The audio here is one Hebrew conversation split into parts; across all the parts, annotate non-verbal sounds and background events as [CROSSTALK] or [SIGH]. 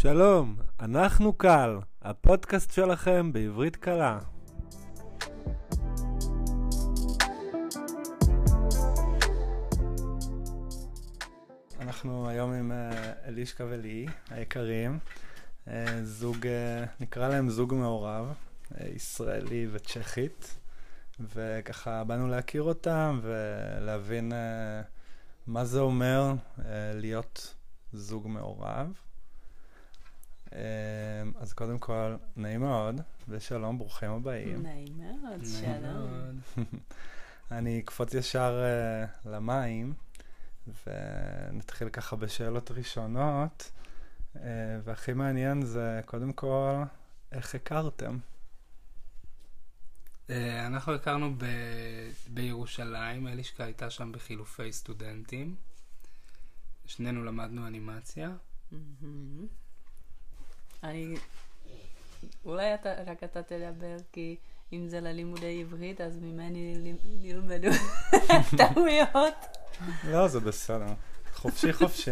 שלום, אנחנו קל, הפודקאסט שלכם בעברית קלה. אנחנו היום עם אה, אלישקה ולי, היקרים, אה, זוג, אה, נקרא להם זוג מעורב, ישראלי וצ'כית, וככה באנו להכיר אותם ולהבין מה זה אומר להיות זוג מעורב. אז קודם כל, נעים מאוד, ושלום, ברוכים הבאים. נעים מאוד, שלום. [LAUGHS] אני אקפוץ ישר uh, למים, ונתחיל ככה בשאלות ראשונות, uh, והכי מעניין זה, קודם כל, איך הכרתם? Uh, אנחנו הכרנו ב... בירושלים, אלישקה הייתה שם בחילופי סטודנטים. שנינו למדנו אנימציה. Mm-hmm. אני... אולי אתה, רק אתה תדבר, כי אם זה ללימודי עברית, אז ממני נלמדו [LAUGHS] טעויות. לא, זה בסדר. חופשי חופשי.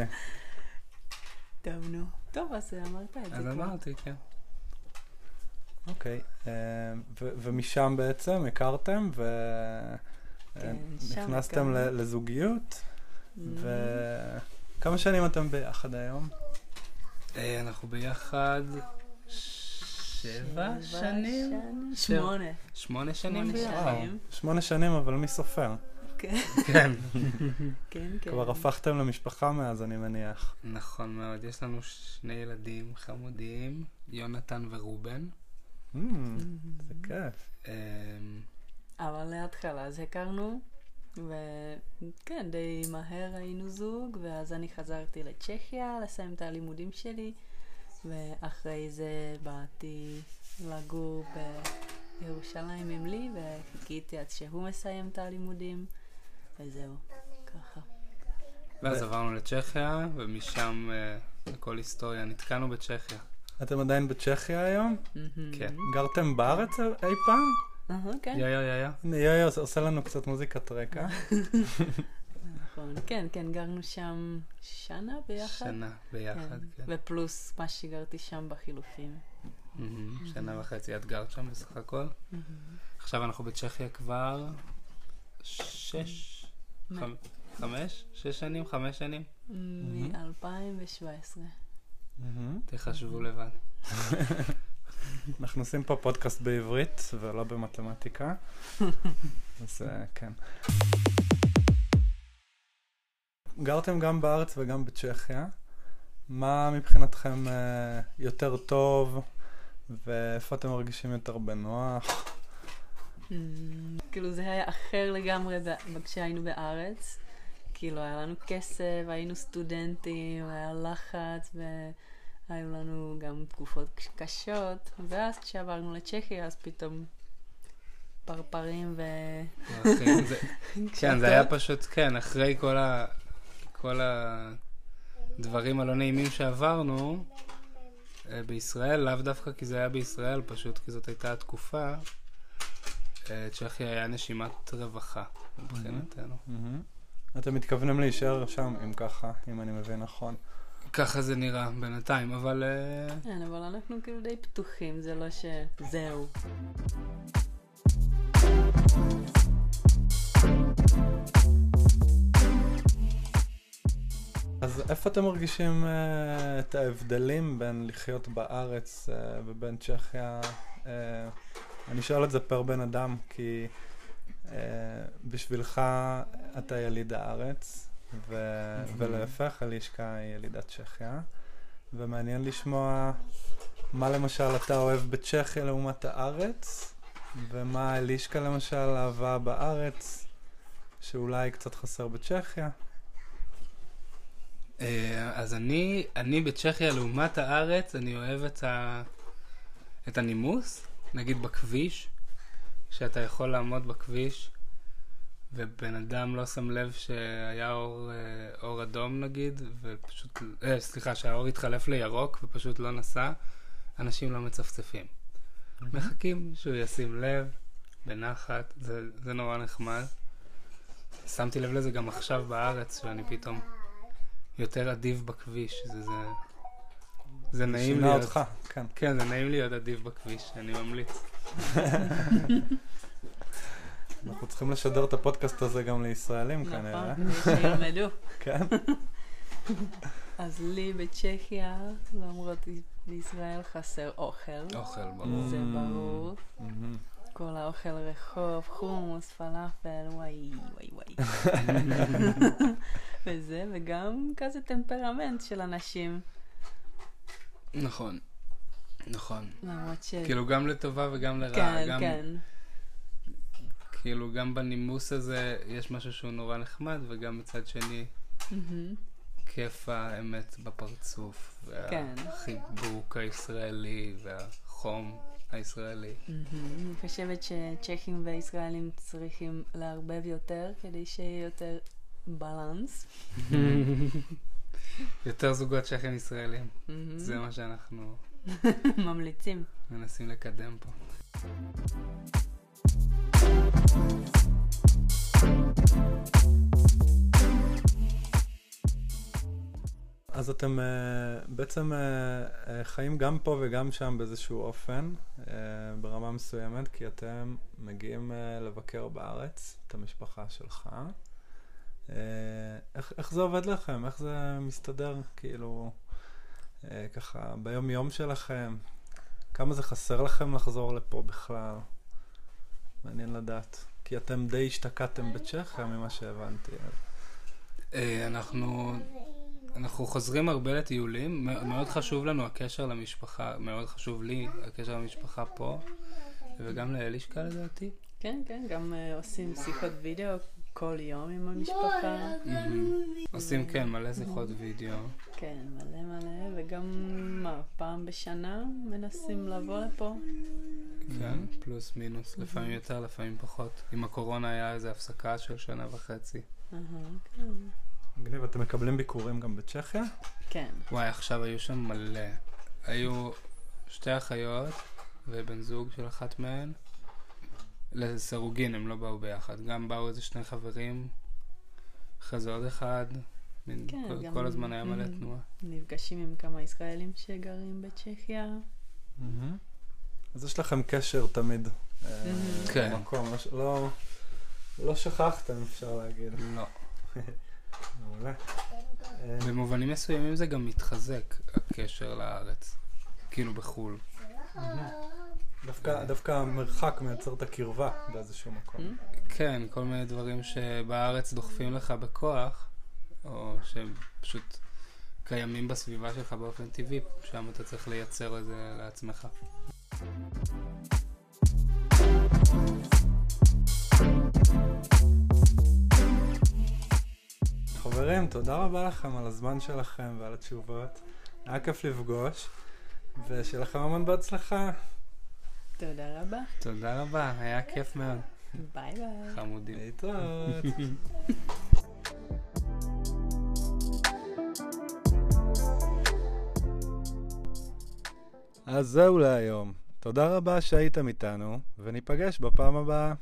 טוב, נו. טוב, אז אמרת את זה כבר. אז אמרתי, כן. אוקיי, אה, ומשם בעצם הכרתם ונכנסתם כן, לזוגיות. וכמה שנים אתם ביחד היום? אה, אנחנו ביחד שבע שנים? שמונה. שמונה שנים ביחד. שמונה שנים, אבל מי סופר? כן. כן. [LAUGHS] כן, כן. כבר הפכתם למשפחה מאז, אני מניח. נכון מאוד. יש לנו שני ילדים חמודים, יונתן ורובן. Mm, זה כיף. אמ, אבל להתחלה אז הכרנו וכן, די מהר היינו זוג, ואז אני חזרתי לצ'כיה לסיים את הלימודים שלי, ואחרי זה באתי לגור בירושלים עם לי, וחיכיתי עד שהוא מסיים את הלימודים, וזהו, ככה. ואז עברנו לצ'כיה, ומשם uh, לכל היסטוריה נתקענו בצ'כיה. אתם עדיין בצ'כיה היום? כן. גרתם בארץ אי פעם? כן. יו יו יו יו. הנה יו יו עושה לנו קצת מוזיקת רקע. נכון, כן, כן, גרנו שם שנה ביחד. שנה ביחד, כן. ופלוס מה שגרתי שם בחילופים. שנה וחצי את גרת שם בסך הכל. עכשיו אנחנו בצ'כיה כבר שש, חמש? שש שנים? חמש שנים? מ-2017. תחשבו לבד. [LAUGHS] אנחנו עושים פה פודקאסט בעברית ולא במתמטיקה, [LAUGHS] אז אה, כן. גרתם גם בארץ וגם בצ'כיה. מה מבחינתכם אה, יותר טוב, ואיפה אתם מרגישים יותר בנוח? Hmm, כאילו זה היה אחר לגמרי כשהיינו בארץ. כאילו היה לנו כסף, היינו סטודנטים, היה לחץ, ו... היו לנו גם תקופות קשות, ואז כשעברנו לצ'כיה, אז פתאום פרפרים ו... כן, זה [LAUGHS] היה פשוט, כן, אחרי כל, ה... כל הדברים הלא נעימים שעברנו אה, בישראל, לאו דווקא כי זה היה בישראל, פשוט כי זאת הייתה התקופה, אה, צ'כיה היה נשימת רווחה מבחינתנו. אתם מתכוונים להישאר שם, אם ככה, אם אני מבין נכון. ככה זה נראה בינתיים, אבל... אה, כן, אבל אנחנו כאילו די פתוחים, זה לא שזהו. אז איפה אתם מרגישים uh, את ההבדלים בין לחיות בארץ uh, ובין צ'כיה? Uh, אני שואל את זה פר בן אדם, כי uh, בשבילך אתה יליד הארץ, ו- ולהפך, אלישקה היא ילידת צ'כיה. ומעניין לשמוע מה למשל אתה אוהב בצ'כיה לעומת הארץ, ומה אלישקה למשל אהבה בארץ, שאולי קצת חסר בצ'כיה. אה, אז אני, אני בצ'כיה לעומת הארץ, אני אוהב את, ה, את הנימוס, נגיד בכביש, שאתה יכול לעמוד בכביש ובן אדם לא שם לב שהיה אור, אה, אור אדום נגיד, ופשוט, אה, סליחה, שהאור התחלף לירוק ופשוט לא נסע, אנשים לא מצפצפים. Mm-hmm. מחכים שהוא ישים לב, בנחת, זה, זה נורא נחמד. שמתי לב לזה גם עכשיו בארץ, שאני פתאום יותר אדיב בכביש, זה, זה זה נעים שינה להיות... אותך, כן. כן, זה נעים להיות אדיב בכביש, אני ממליץ. [LAUGHS] אנחנו צריכים לשדר את הפודקאסט הזה גם לישראלים כנראה. נכון, שילמדו. [LAUGHS] כן. אז לי בצ'כיה, למרות בישראל חסר אוכל. אוכל, ברור. זה ברור. מהמם. כל האוכל רחוב, חומוס, פלאפל, וואי, וואי, וואי. [LAUGHS] וזה, וגם כזה טמפרמנט של אנשים. נכון. נכון. למרות ש... כאילו גם לטובה וגם לרעה. כן, גם, כן. כאילו גם בנימוס הזה יש משהו שהוא נורא נחמד, וגם מצד שני. כיף האמת בפרצוף. כן. והחיבוק הישראלי והחום הישראלי. אני חושבת שצ'כים וישראלים צריכים לערבב יותר כדי שיהיה יותר בלנס. יותר זוגות צ'כים ישראלים. זה מה שאנחנו [LAUGHS] ממליצים. מנסים לקדם פה. אז אתם uh, בעצם uh, uh, חיים גם פה וגם שם באיזשהו אופן, uh, ברמה מסוימת, כי אתם מגיעים uh, לבקר בארץ את המשפחה שלך. Uh, איך, איך זה עובד לכם? איך זה מסתדר, כאילו, uh, ככה, ביום-יום שלכם? כמה זה חסר לכם לחזור לפה בכלל? מעניין לדעת. כי אתם די השתקעתם בצ'כיה ממה שהבנתי. אה, אנחנו, אנחנו חוזרים הרבה לטיולים, מאוד חשוב לנו הקשר למשפחה, מאוד חשוב לי הקשר למשפחה פה, וגם לאלישקה לדעתי. כן, כן, גם אה, עושים שיחות וידאו כל יום עם המשפחה. עושים כן מלא שיחות וידאו. כן, מלא מלא, וגם, מה, פעם בשנה מנסים לבוא לפה? כן, פלוס מינוס, לפעמים יותר, לפעמים פחות. עם הקורונה היה איזו הפסקה של שנה וחצי. אהה, כן. מגניב, אתם מקבלים ביקורים גם בצ'כיה? כן. וואי, עכשיו היו שם מלא. היו שתי אחיות ובן זוג של אחת מהן. לסירוגין הם לא באו ביחד. גם באו איזה שני חברים, אחרי זה עוד אחד. מין כן, כל, גם- כל הזמן היה מלא. תנועה. נפגשים עם כמה ישראלים שגרים בצ'כיה. מהמם. אז יש לכם קשר תמיד. אה, מהמם. כן. במקום, לא לא, לא שכחתם, אפשר להגיד. לא. [LAUGHS] מעולה. אה, במובנים מסוימים זה גם מתחזק, הקשר לארץ. כאילו בחו"ל. דווקא, דווקא המרחק מייצר את הקרבה באיזשהו מקום. Mm. כן, כל מיני דברים שבארץ דוחפים לך בכוח, או שפשוט קיימים בסביבה שלך באופן טבעי, שם אתה צריך לייצר את זה לעצמך. חברים, תודה רבה לכם על הזמן שלכם ועל התשובות. היה כיף לפגוש, ושיהיה לכם המון בהצלחה. תודה רבה. תודה רבה, היה כיף מאוד. ביי ביי. חמודים. להתראות. אז זהו להיום. תודה רבה שהייתם איתנו, וניפגש בפעם הבאה.